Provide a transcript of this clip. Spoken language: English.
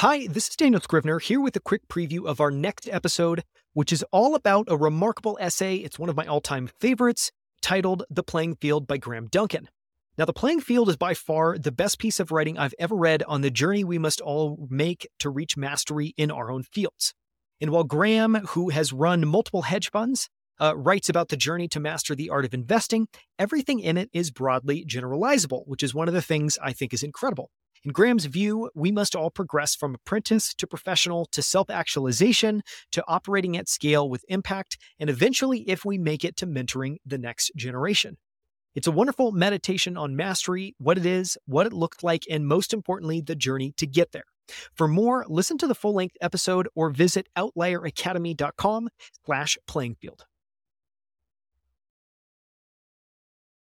Hi, this is Daniel Scrivner here with a quick preview of our next episode, which is all about a remarkable essay. It's one of my all time favorites, titled The Playing Field by Graham Duncan. Now, The Playing Field is by far the best piece of writing I've ever read on the journey we must all make to reach mastery in our own fields. And while Graham, who has run multiple hedge funds, uh, writes about the journey to master the art of investing, everything in it is broadly generalizable, which is one of the things I think is incredible. In Graham's view, we must all progress from apprentice to professional to self actualization to operating at scale with impact, and eventually, if we make it, to mentoring the next generation. It's a wonderful meditation on mastery, what it is, what it looked like, and most importantly, the journey to get there. For more, listen to the full length episode or visit outlieracademy.com slash playingfield.